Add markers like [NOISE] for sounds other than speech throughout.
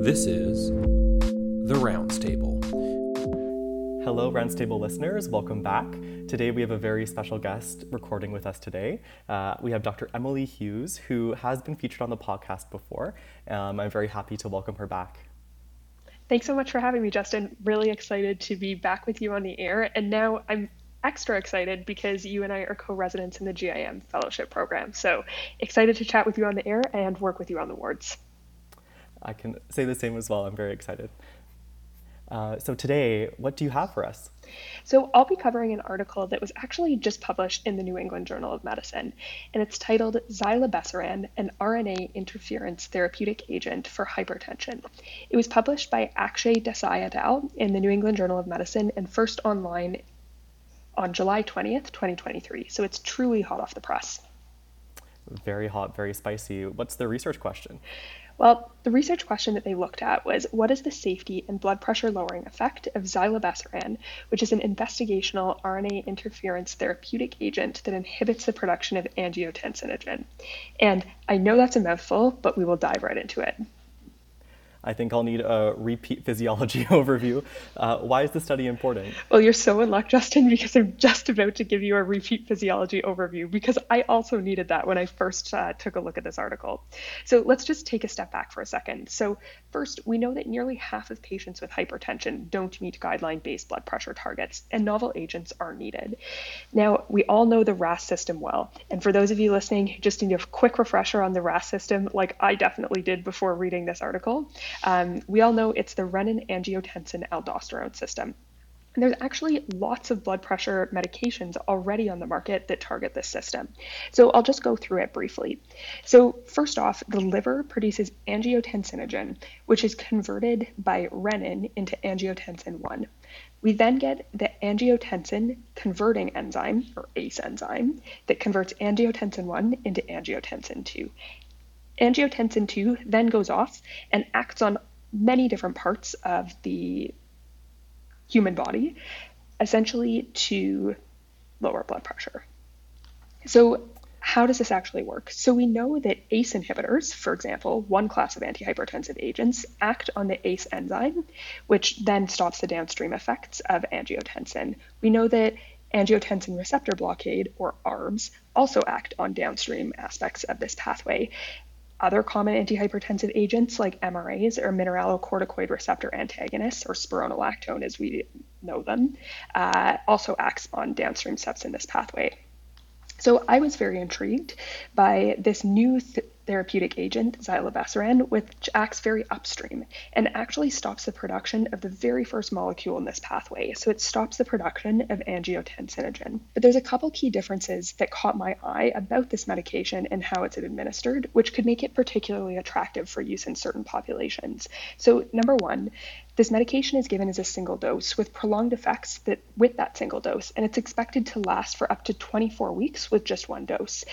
This is The Rounds Table. Hello, Rounds Table listeners. Welcome back. Today we have a very special guest recording with us today. Uh, we have Dr. Emily Hughes, who has been featured on the podcast before. Um, I'm very happy to welcome her back. Thanks so much for having me, Justin. Really excited to be back with you on the air. And now I'm extra excited because you and I are co residents in the GIM Fellowship Program. So excited to chat with you on the air and work with you on the wards. I can say the same as well. I'm very excited. Uh, so today, what do you have for us? So I'll be covering an article that was actually just published in the New England Journal of Medicine, and it's titled Zilebesiran, an RNA interference therapeutic agent for hypertension. It was published by Akshay Desai et al. in the New England Journal of Medicine and first online on July 20th, 2023. So it's truly hot off the press. Very hot, very spicy. What's the research question? Well, the research question that they looked at was what is the safety and blood pressure lowering effect of zilebesiran, which is an investigational RNA interference therapeutic agent that inhibits the production of angiotensinogen? And I know that's a mouthful, but we will dive right into it. I think I'll need a repeat physiology [LAUGHS] overview. Uh, why is the study important? Well, you're so in luck, Justin, because I'm just about to give you a repeat physiology overview because I also needed that when I first uh, took a look at this article. So let's just take a step back for a second. So, first, we know that nearly half of patients with hypertension don't meet guideline based blood pressure targets, and novel agents are needed. Now, we all know the RAS system well. And for those of you listening who just need a quick refresher on the RAS system, like I definitely did before reading this article, um, we all know it's the renin angiotensin aldosterone system. And there's actually lots of blood pressure medications already on the market that target this system. So I'll just go through it briefly. So, first off, the liver produces angiotensinogen, which is converted by renin into angiotensin 1. We then get the angiotensin converting enzyme, or ACE enzyme, that converts angiotensin 1 into angiotensin 2. Angiotensin 2 then goes off and acts on many different parts of the human body, essentially to lower blood pressure. So, how does this actually work? So, we know that ACE inhibitors, for example, one class of antihypertensive agents, act on the ACE enzyme, which then stops the downstream effects of angiotensin. We know that angiotensin receptor blockade, or ARBs, also act on downstream aspects of this pathway. Other common antihypertensive agents like MRAs or mineralocorticoid receptor antagonists, or spironolactone as we know them, uh, also acts on downstream steps in this pathway. So I was very intrigued by this new th- therapeutic agent, zilebesiran, which acts very upstream and actually stops the production of the very first molecule in this pathway. So it stops the production of angiotensinogen. But there's a couple key differences that caught my eye about this medication and how it's administered, which could make it particularly attractive for use in certain populations. So, number one, this medication is given as a single dose with prolonged effects that with that single dose, and it's expected to last for up to 24 weeks with just one dose.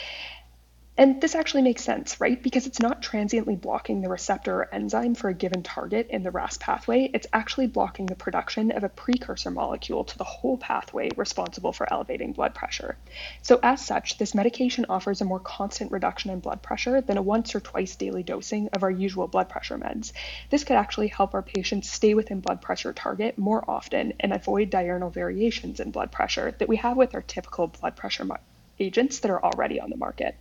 And this actually makes sense, right? Because it's not transiently blocking the receptor or enzyme for a given target in the RAS pathway, it's actually blocking the production of a precursor molecule to the whole pathway responsible for elevating blood pressure. So, as such, this medication offers a more constant reduction in blood pressure than a once or twice daily dosing of our usual blood pressure meds. This could actually help our patients stay within blood pressure target more often and avoid diurnal variations in blood pressure that we have with our typical blood pressure agents that are already on the market.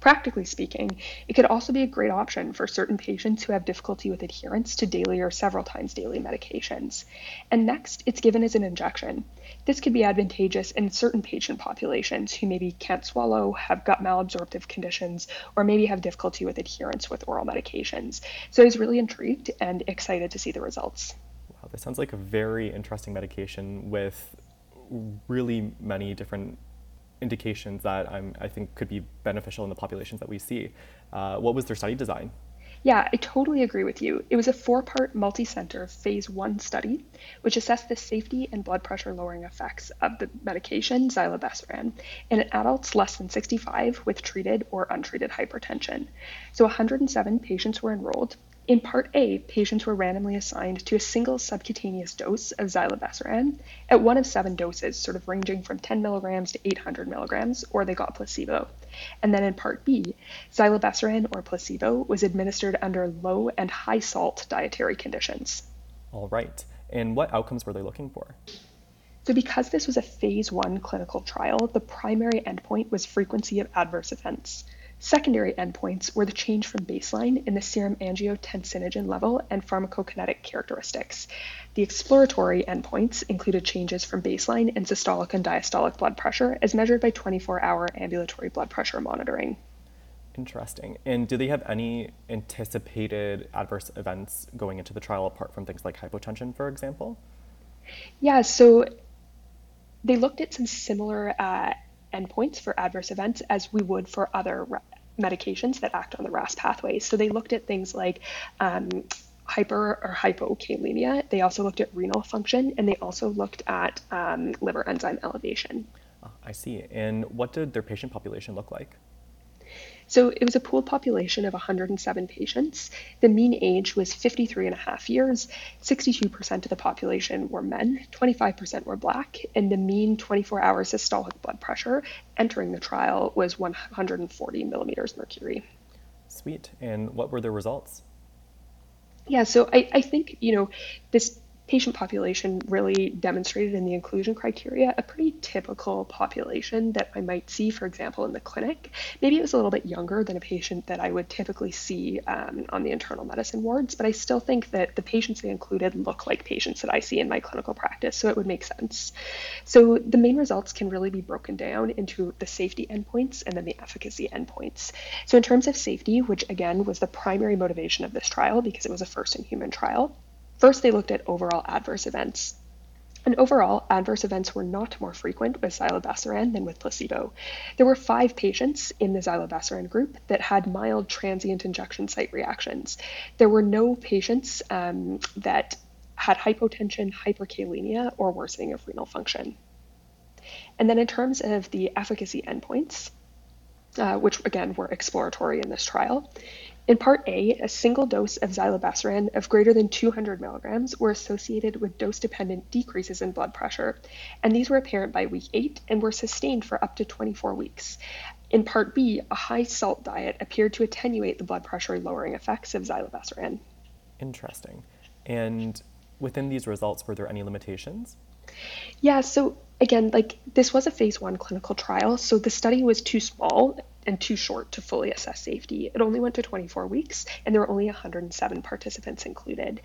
Practically speaking, it could also be a great option for certain patients who have difficulty with adherence to daily or several times daily medications. And next, it's given as an injection. This could be advantageous in certain patient populations who maybe can't swallow, have gut malabsorptive conditions, or maybe have difficulty with adherence with oral medications. So I was really intrigued and excited to see the results. Wow, this sounds like a very interesting medication with really many different indications that I'm, i think could be beneficial in the populations that we see. Uh, what was their study design? Yeah, I totally agree with you. It was a four part multi center phase one study, which assessed the safety and blood pressure lowering effects of the medication zilebesiran in adults less than 65 with treated or untreated hypertension. So 107 patients were enrolled, in Part A, patients were randomly assigned to a single subcutaneous dose of zilebesiran at one of seven doses, sort of ranging from 10 milligrams to 800 milligrams, or they got placebo. And then in part B, zilebesiran or placebo was administered under low and high salt dietary conditions. All right. And what outcomes were they looking for? So, because this was a phase one clinical trial, the primary endpoint was frequency of adverse events. Secondary endpoints were the change from baseline in the serum angiotensinogen level and pharmacokinetic characteristics. The exploratory endpoints included changes from baseline in systolic and diastolic blood pressure as measured by 24 hour ambulatory blood pressure monitoring. Interesting. And do they have any anticipated adverse events going into the trial apart from things like hypotension, for example? Yeah, so they looked at some similar uh, endpoints for adverse events as we would for other medications that act on the RAS pathway. So they looked at things like um, hyper or hypokalemia. They also looked at renal function, and they also looked at um, liver enzyme elevation. Ah, I see. And what did their patient population look like? So it was a pooled population of 107 patients. The mean age was 53 and a half years. 62% of the population were men, 25% were black, and the mean 24 hour systolic blood pressure entering the trial was 140 millimeters mercury. Sweet. And what were the results? Yeah, so I, I think, you know, this patient population really demonstrated in the inclusion criteria a pretty typical population that I might see, for example, in the clinic. Maybe it was a little bit younger than a patient that I would typically see um, on the internal medicine wards, but I still think that the patients they included look like patients that I see in my clinical practice, so it would make sense. So the main results can really be broken down into the safety endpoints and then the efficacy endpoints. So in terms of safety, which again was the primary motivation of this trial because it was a first in human trial, First, they looked at overall adverse events. And overall, adverse events were not more frequent with zilebesiran than with placebo. There were five patients in the zilebesiran group that had mild transient injection site reactions. There were no patients um, that had hypotension, hyperkalemia, or worsening of renal function. And then in terms of the efficacy endpoints, uh, which again were exploratory in this trial, in Part A, a single dose of zilebesiran of greater than 200 milligrams were associated with dose dependent decreases in blood pressure, and these were apparent by week 8 and were sustained for up to 24 weeks. In Part B, a high salt diet appeared to attenuate the blood pressure lowering effects of zilebesiran. Interesting. And within these results, were there any limitations? Yeah, so again, like this was a phase one clinical trial, so the study was too small and too short to fully assess safety. It only went to 24 weeks, and there were only 107 participants included.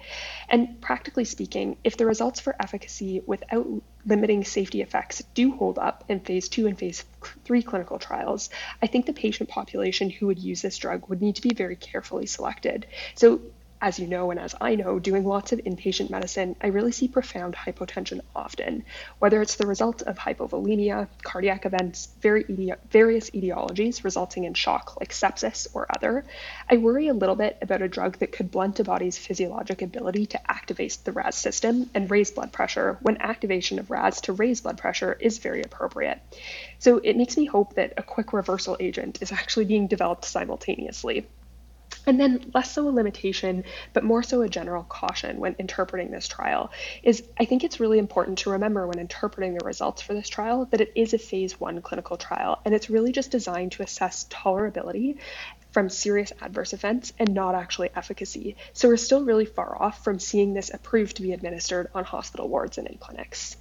And practically speaking, if the results for efficacy without limiting safety effects do hold up in phase two and phase three clinical trials, I think the patient population who would use this drug would need to be very carefully selected. So as you know, and as I know, doing lots of inpatient medicine, I really see profound hypotension often, whether it's the result of hypovolemia, cardiac events, very eti- various etiologies resulting in shock like sepsis or other. I worry a little bit about a drug that could blunt a body's physiologic ability to activate the RAS system and raise blood pressure when activation of RAS to raise blood pressure is very appropriate. So it makes me hope that a quick reversal agent is actually being developed simultaneously. And then, less so a limitation, but more so a general caution when interpreting this trial, is I think it's really important to remember when interpreting the results for this trial that it is a phase one clinical trial, and it's really just designed to assess tolerability from serious adverse events and not actually efficacy. So we're still really far off from seeing this approved to be administered on hospital wards and in clinics.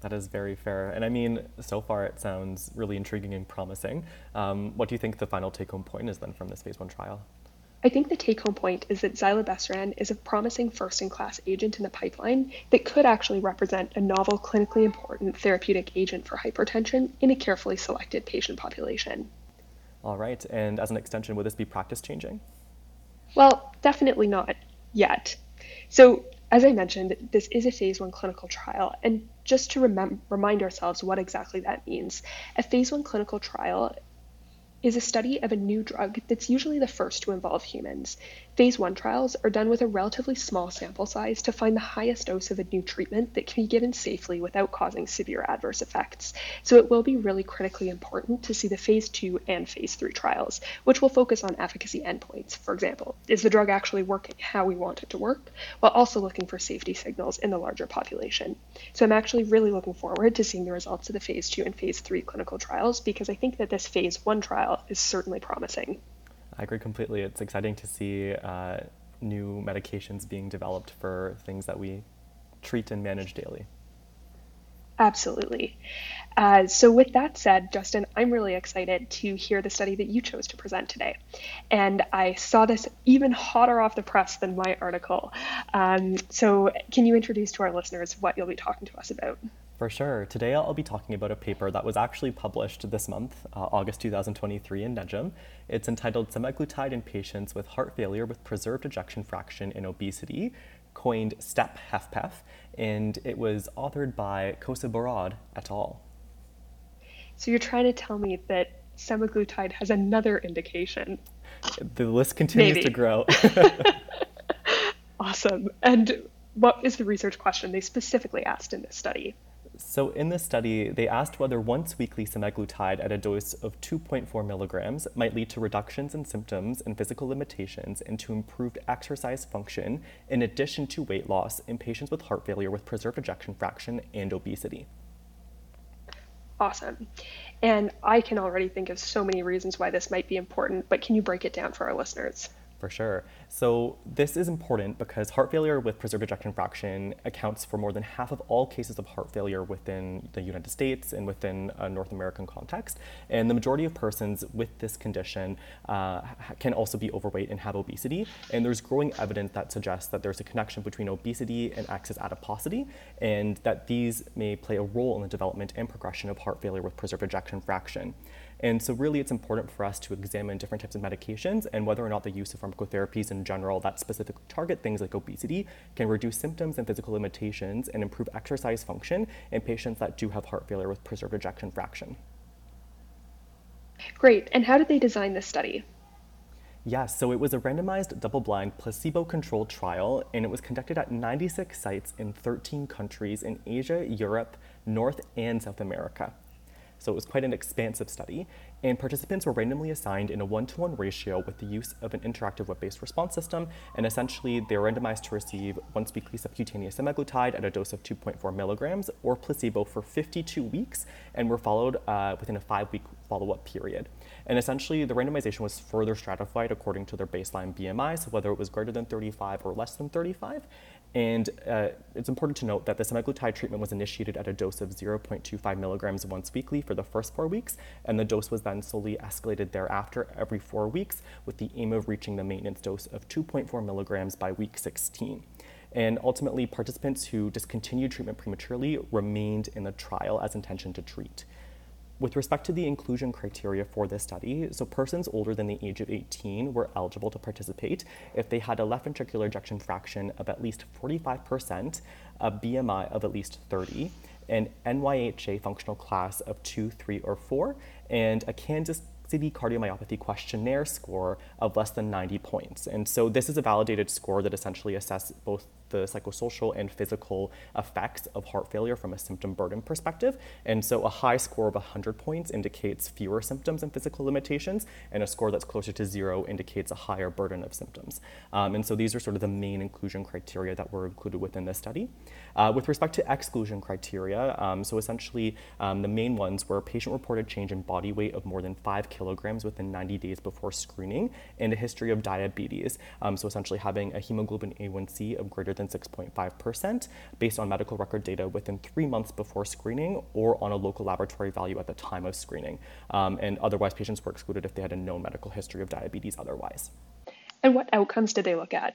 That is very fair. And I mean, so far it sounds really intriguing and promising. Um, what do you think the final take home point is then from this phase one trial? I think the take home point is that zilebesiran is a promising first in class agent in the pipeline that could actually represent a novel, clinically important therapeutic agent for hypertension in a carefully selected patient population. All right. And as an extension, would this be practice changing? Well, definitely not yet. So, as I mentioned, this is a phase one clinical trial, and just to remind ourselves what exactly that means, a phase one clinical trial is a study of a new drug that's usually the first to involve humans. Phase 1 trials are done with a relatively small sample size to find the highest dose of a new treatment that can be given safely without causing severe adverse effects. So it will be really critically important to see the Phase 2 and Phase 3 trials, which will focus on efficacy endpoints. For example, is the drug actually working how we want it to work, while also looking for safety signals in the larger population. So I'm actually really looking forward to seeing the results of the Phase 2 and Phase 3 clinical trials because I think that this Phase 1 trial is certainly promising. I agree completely. It's exciting to see uh, new medications being developed for things that we treat and manage daily. Absolutely. Uh, so, with that said, Justin, I'm really excited to hear the study that you chose to present today. And I saw this even hotter off the press than my article. Um, so, can you introduce to our listeners what you'll be talking to us about? For sure. Today I'll be talking about a paper that was actually published this month, uh, August 2023, in NEJM. It's entitled Semaglutide in Patients with Heart Failure with Preserved Ejection Fraction and Obesity, coined STEP-HFpEF, and it was authored by Kosiborod et al. So you're trying to tell me that semaglutide has another indication? The list continues Maybe. to grow. [LAUGHS] [LAUGHS] awesome. And what is the research question they specifically asked in this study? So in this study, they asked whether once weekly semaglutide at a dose of 2.4 milligrams might lead to reductions in symptoms and physical limitations and to improved exercise function in addition to weight loss in patients with heart failure with preserved ejection fraction and obesity. Awesome. And I can already think of so many reasons why this might be important, but can you break it down for our listeners? For sure. So this is important because heart failure with preserved ejection fraction accounts for more than half of all cases of heart failure within the United States and within a North American context. And the majority of persons with this condition uh, can also be overweight and have obesity. And there's growing evidence that suggests that there's a connection between obesity and excess adiposity, and that these may play a role in the development and progression of heart failure with preserved ejection fraction. And so really it's important for us to examine different types of medications and whether or not the use of pharmacotherapies in general that specifically target things like obesity can reduce symptoms and physical limitations and improve exercise function in patients that do have heart failure with preserved ejection fraction. Great. And how did they design this study? Yes, so it was a randomized, double blind, placebo controlled trial, and it was conducted at 96 sites in 13 countries in Asia, Europe, North, and South America. So it was quite an expansive study, and participants were randomly assigned in a one-to-one ratio with the use of an interactive web-based response system, and essentially they were randomized to receive once weekly subcutaneous semaglutide at a dose of 2.4 milligrams or placebo for 52 weeks, and were followed uh, within a five-week follow-up period. And essentially, the randomization was further stratified according to their baseline BMI, so whether it was greater than 35 or less than 35, and uh, it's important to note that the semaglutide treatment was initiated at a dose of 0.25 milligrams once weekly for the first four weeks, and the dose was then slowly escalated thereafter every four weeks with the aim of reaching the maintenance dose of 2.4 milligrams by week 16. And ultimately, participants who discontinued treatment prematurely remained in the trial as intention to treat. With respect to the inclusion criteria for this study, so persons older than the age of 18 were eligible to participate if they had a left ventricular ejection fraction of at least 45%, a BMI of at least 30, an NYHA functional class of 2, 3, or 4, and a Kansas City Cardiomyopathy Questionnaire score of less than 90 points. And so this is a validated score that essentially assesses both the psychosocial and physical effects of heart failure from a symptom burden perspective. And so a high score of 100 points indicates fewer symptoms and physical limitations, and a score that's closer to zero indicates a higher burden of symptoms. Um, and so these are sort of the main inclusion criteria that were included within this study. Uh, with respect to exclusion criteria, um, so essentially um, the main ones were patient reported change in body weight of more than five kilograms within 90 days before screening and a history of diabetes. Um, so essentially having a hemoglobin A1C of greater than 6.5% based on medical record data within three months before screening or on a local laboratory value at the time of screening. Um, and otherwise, patients were excluded if they had a known medical history of diabetes otherwise. And what outcomes did they look at?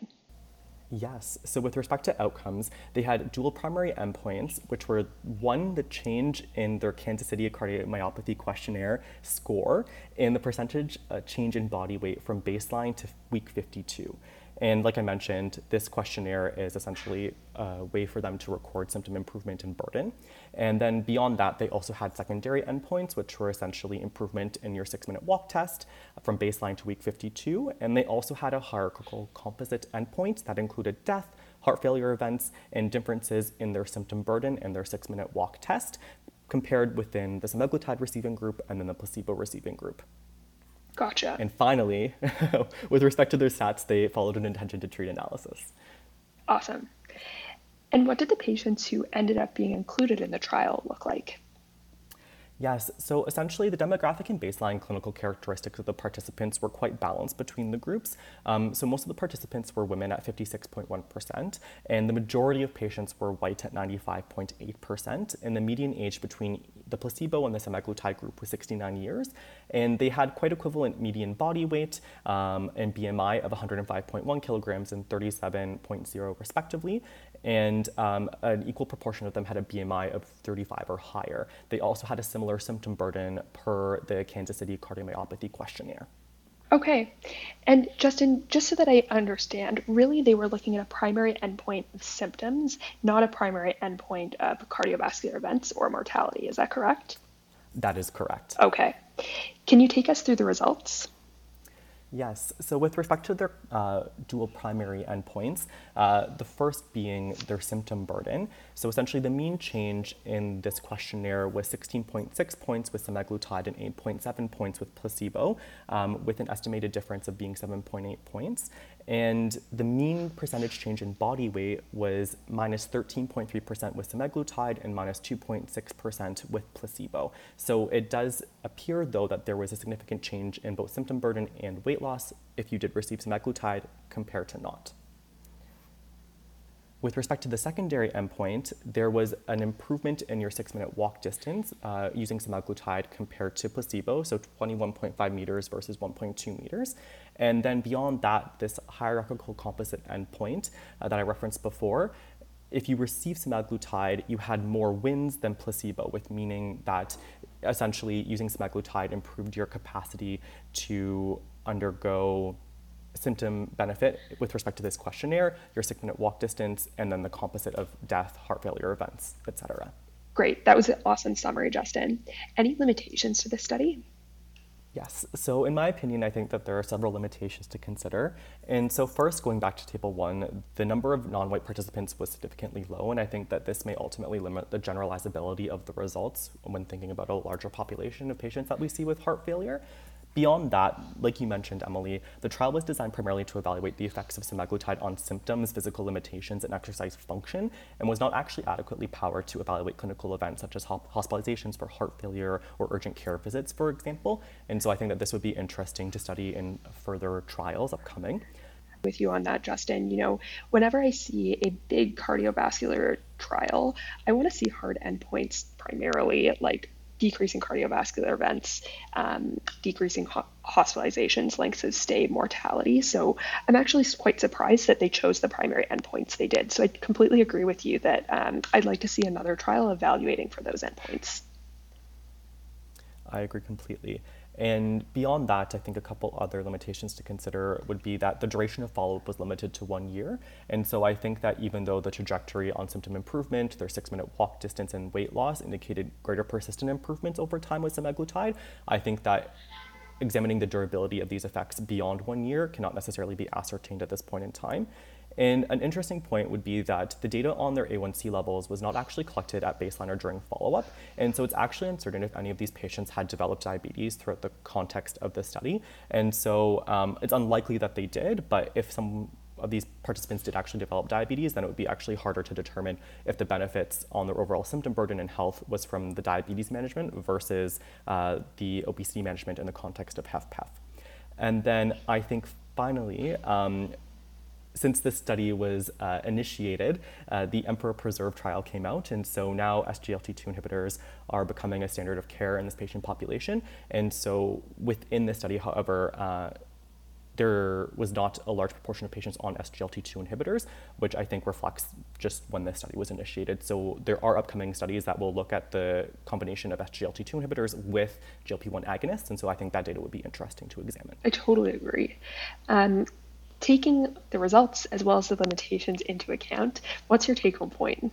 Yes. So, with respect to outcomes, they had dual primary endpoints, which were one, the change in their Kansas City cardiomyopathy questionnaire score, and the percentage uh, change in body weight from baseline to week 52. And like I mentioned, this questionnaire is essentially a way for them to record symptom improvement and burden. And then beyond that, they also had secondary endpoints, which were essentially improvement in your six minute walk test from baseline to week 52. And they also had a hierarchical composite endpoint that included death, heart failure events, and differences in their symptom burden and their six minute walk test compared within the semaglutide receiving group and then the placebo receiving group. Gotcha. And finally, [LAUGHS] with respect to their stats, they followed an intention to treat analysis. Awesome. And what did the patients who ended up being included in the trial look like? Yes, so essentially the demographic and baseline clinical characteristics of the participants were quite balanced between the groups. Um, so most of the participants were women at 56.1%, and the majority of patients were white at 95.8%, and the median age between the placebo and the semaglutide group was 69 years, and they had quite equivalent median body weight um, and BMI of 105.1 kilograms and 37.0 respectively, and um, an equal proportion of them had a BMI of 35 or higher. They also had a similar symptom burden per the Kansas City Cardiomyopathy Questionnaire. Okay. And Justin, just so that I understand, really they were looking at a primary endpoint of symptoms, not a primary endpoint of cardiovascular events or mortality. Is that correct? That is correct. Okay. Can you take us through the results? Yes. So with respect to their uh, dual primary endpoints, uh, the first being their symptom burden. So essentially, the mean change in this questionnaire was 16.6 points with semaglutide and 8.7 points with placebo, um, with an estimated difference of being 7.8 points. And the mean percentage change in body weight was minus 13.3% with semaglutide and minus 2.6% with placebo. So it does appear, though, that there was a significant change in both symptom burden and weight loss if you did receive semaglutide compared to not. With respect to the secondary endpoint, there was an improvement in your six minute walk distance uh, using semaglutide compared to placebo, so 21.5 meters versus 1.2 meters. And then beyond that, this hierarchical composite endpoint uh, that I referenced before, if you received semaglutide, you had more wins than placebo, with meaning that essentially using semaglutide improved your capacity to undergo symptom benefit with respect to this questionnaire, your six minute walk distance, and then the composite of death, heart failure events, etc. Great. That was an awesome summary, Justin. Any limitations to this study? Yes. So, in my opinion, I think that there are several limitations to consider. And so, first, going back to table one, the number of non white participants was significantly low. And I think that this may ultimately limit the generalizability of the results when thinking about a larger population of patients that we see with heart failure. Beyond that, like you mentioned, Emily, the trial was designed primarily to evaluate the effects of semaglutide on symptoms, physical limitations, and exercise function, and was not actually adequately powered to evaluate clinical events such as hospitalizations for heart failure or urgent care visits, for example. And so I think that this would be interesting to study in further trials upcoming with you on that, Justin. You know, whenever I see a big cardiovascular trial, I want to see hard endpoints primarily, like decreasing cardiovascular events, um, decreasing ho- hospitalizations, lengths of stay, mortality. So I'm actually quite surprised that they chose the primary endpoints they did. So I completely agree with you that um, I'd like to see another trial evaluating for those endpoints. I agree completely. And beyond that, I think a couple other limitations to consider would be that the duration of follow up was limited to one year. And so I think that even though the trajectory on symptom improvement, their six minute walk distance, and weight loss indicated greater persistent improvements over time with semaglutide, I think that examining the durability of these effects beyond one year cannot necessarily be ascertained at this point in time. And an interesting point would be that the data on their A1C levels was not actually collected at baseline or during follow up. And so it's actually uncertain if any of these patients had developed diabetes throughout the context of the study. And so um, it's unlikely that they did, but if some of these participants did actually develop diabetes, then it would be actually harder to determine if the benefits on their overall symptom burden and health was from the diabetes management versus uh, the obesity management in the context of HFpEF. And then I think finally, um, since this study was uh, initiated, uh, the Emperor Preserve trial came out, and so now SGLT2 inhibitors are becoming a standard of care in this patient population. And so within this study, however, uh, there was not a large proportion of patients on SGLT2 inhibitors, which I think reflects just when this study was initiated. So there are upcoming studies that will look at the combination of SGLT2 inhibitors with GLP-1 agonists, and so I think that data would be interesting to examine. I totally agree. Um, taking the results as well as the limitations into account, what's your take home point?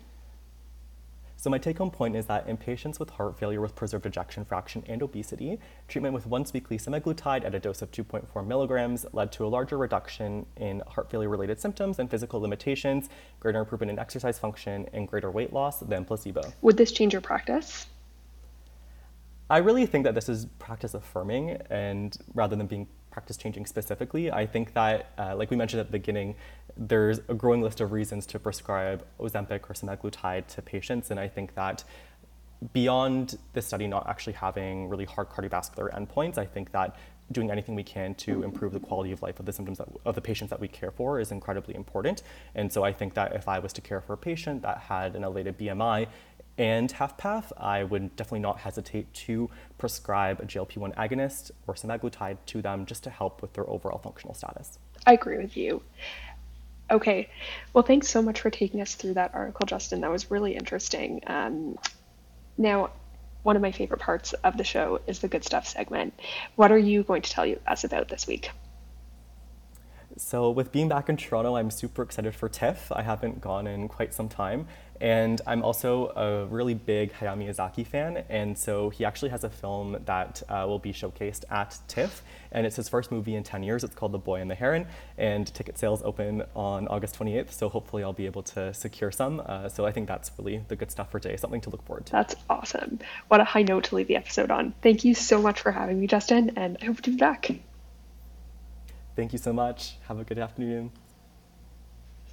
So my take-home point is that in patients with heart failure with preserved ejection fraction and obesity, treatment with once-weekly semaglutide at a dose of 2.4 milligrams led to a larger reduction in heart failure-related symptoms and physical limitations, greater improvement in exercise function, and greater weight loss than placebo. Would this change your practice? I really think that this is practice affirming, and rather than being practice changing specifically, I think that, uh, like we mentioned at the beginning, there's a growing list of reasons to prescribe Ozempic or semaglutide to patients, and I think that beyond this study not actually having really hard cardiovascular endpoints, I think that doing anything we can to improve the quality of life of the symptoms that, of the patients that we care for is incredibly important. And so I think that if I was to care for a patient that had an elevated BMI, and HFpEF, I would definitely not hesitate to prescribe a GLP-1 agonist or semaglutide to them just to help with their overall functional status. I agree with you. Okay, well, thanks so much for taking us through that article, Justin. That was really interesting. Um, now, one of my favorite parts of the show is the good stuff segment. What are you going to tell us about this week? So, with being back in Toronto, I'm super excited for TIFF. I haven't gone in quite some time. And I'm also a really big Hayao Miyazaki fan. And so he actually has a film that uh, will be showcased at TIFF. And it's his first movie in 10 years. It's called The Boy and the Heron. And ticket sales open on August 28th. So hopefully I'll be able to secure some. Uh, so I think that's really the good stuff for today, something to look forward to. That's awesome. What a high note to leave the episode on. Thank you so much for having me, Justin. And I hope to be back. Thank you so much. Have a good afternoon.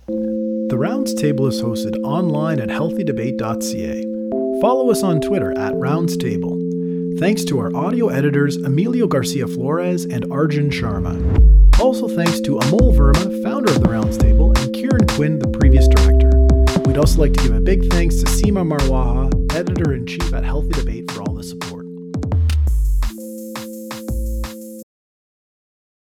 The Rounds Table is hosted online at healthydebate.ca. Follow us on Twitter at Rounds Table. Thanks to our audio editors Emilio Garcia Flores and Arjun Sharma. Also thanks to Amol Verma, founder of the Rounds Table, and Kieran Quinn, the previous director. We'd also like to give a big thanks to Seema Marwaha, editor in chief at Healthy Debate, for all the support.